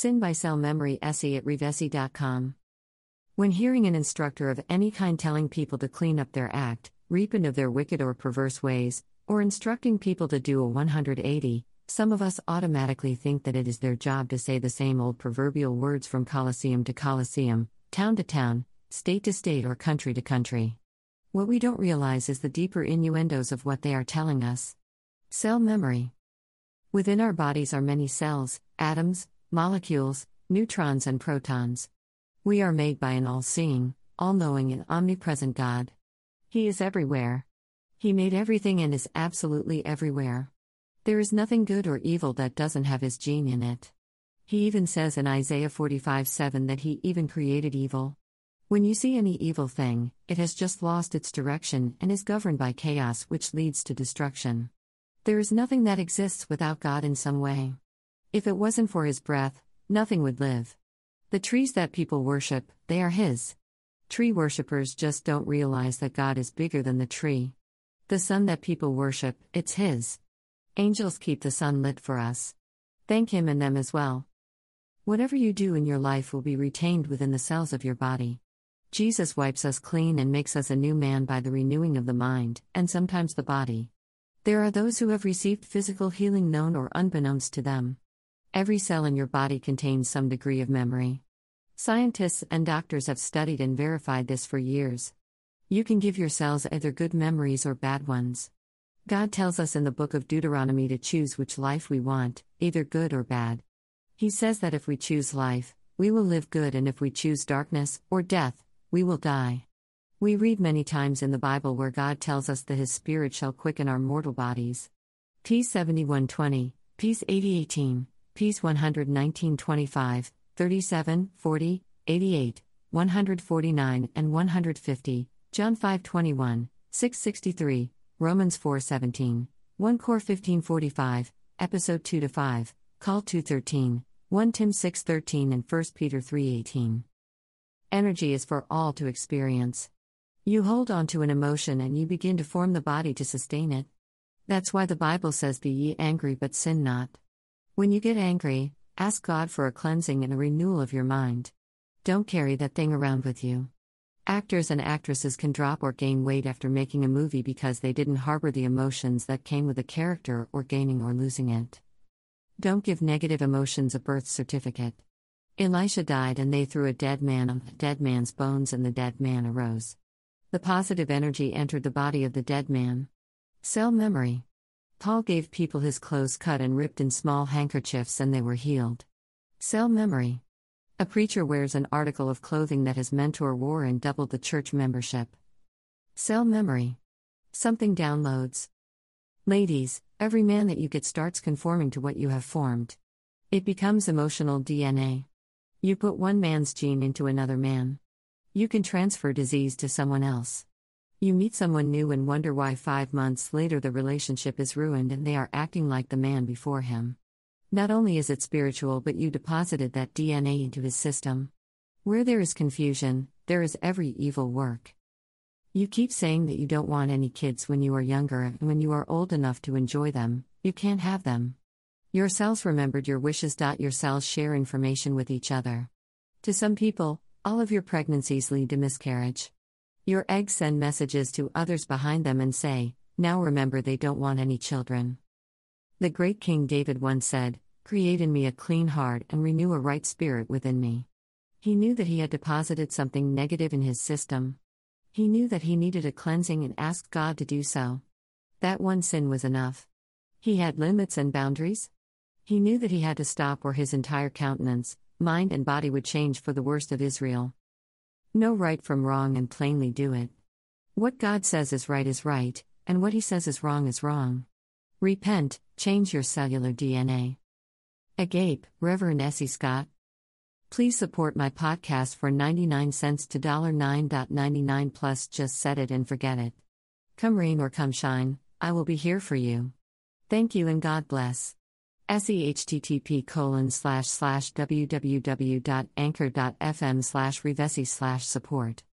Sin by Cell Memory Essay at Revesi.com. When hearing an instructor of any kind telling people to clean up their act, repent of their wicked or perverse ways, or instructing people to do a 180, some of us automatically think that it is their job to say the same old proverbial words from Colosseum to Colosseum, town to town, state to state, or country to country. What we don't realize is the deeper innuendos of what they are telling us. Cell memory. Within our bodies are many cells, atoms, molecules, neutrons, and protons. We are made by an all seeing, all knowing, and omnipresent God. He is everywhere. He made everything and is absolutely everywhere. There is nothing good or evil that doesn't have his gene in it. He even says in Isaiah 45 7 that he even created evil. When you see any evil thing, it has just lost its direction and is governed by chaos, which leads to destruction. There is nothing that exists without God in some way. If it wasn't for His breath, nothing would live. The trees that people worship, they are His. Tree worshippers just don't realize that God is bigger than the tree. The sun that people worship, it's His. Angels keep the sun lit for us. Thank Him and them as well. Whatever you do in your life will be retained within the cells of your body. Jesus wipes us clean and makes us a new man by the renewing of the mind, and sometimes the body. There are those who have received physical healing known or unbeknownst to them. Every cell in your body contains some degree of memory. Scientists and doctors have studied and verified this for years. You can give your cells either good memories or bad ones. God tells us in the book of Deuteronomy to choose which life we want, either good or bad. He says that if we choose life, we will live good, and if we choose darkness or death, we will die. We read many times in the Bible where God tells us that His Spirit shall quicken our mortal bodies. Peace 7120, Peace 8018, Peace 11925, 37, 40, 88, 149, and 150, John 521, 663, Romans 417, 1 Cor 1545, Episode 2 5, Call 213, 1 Tim 613, and 1 Peter 318. Energy is for all to experience. You hold on to an emotion and you begin to form the body to sustain it. That's why the Bible says, Be ye angry, but sin not. When you get angry, ask God for a cleansing and a renewal of your mind. Don't carry that thing around with you. Actors and actresses can drop or gain weight after making a movie because they didn't harbor the emotions that came with the character or gaining or losing it. Don't give negative emotions a birth certificate. Elisha died and they threw a dead man on the dead man's bones and the dead man arose. The positive energy entered the body of the dead man. Cell memory. Paul gave people his clothes cut and ripped in small handkerchiefs and they were healed. Cell memory. A preacher wears an article of clothing that his mentor wore and doubled the church membership. Cell memory. Something downloads. Ladies, every man that you get starts conforming to what you have formed. It becomes emotional DNA. You put one man's gene into another man. You can transfer disease to someone else. You meet someone new and wonder why five months later the relationship is ruined and they are acting like the man before him. Not only is it spiritual, but you deposited that DNA into his system. Where there is confusion, there is every evil work. You keep saying that you don't want any kids when you are younger, and when you are old enough to enjoy them, you can't have them. Your cells remembered your wishes. Your cells share information with each other. To some people, all of your pregnancies lead to miscarriage. Your eggs send messages to others behind them and say, Now remember they don't want any children. The great King David once said, Create in me a clean heart and renew a right spirit within me. He knew that he had deposited something negative in his system. He knew that he needed a cleansing and asked God to do so. That one sin was enough. He had limits and boundaries. He knew that he had to stop or his entire countenance, mind and body would change for the worst of Israel. Know right from wrong and plainly do it. What God says is right is right, and what He says is wrong is wrong. Repent, change your cellular DNA. Agape, Reverend Essie Scott. Please support my podcast for 99 cents to $9.99 plus just set it and forget it. Come rain or come shine, I will be here for you. Thank you and God bless sehttp colon slash slash www.anchor.fm slash revesi slash support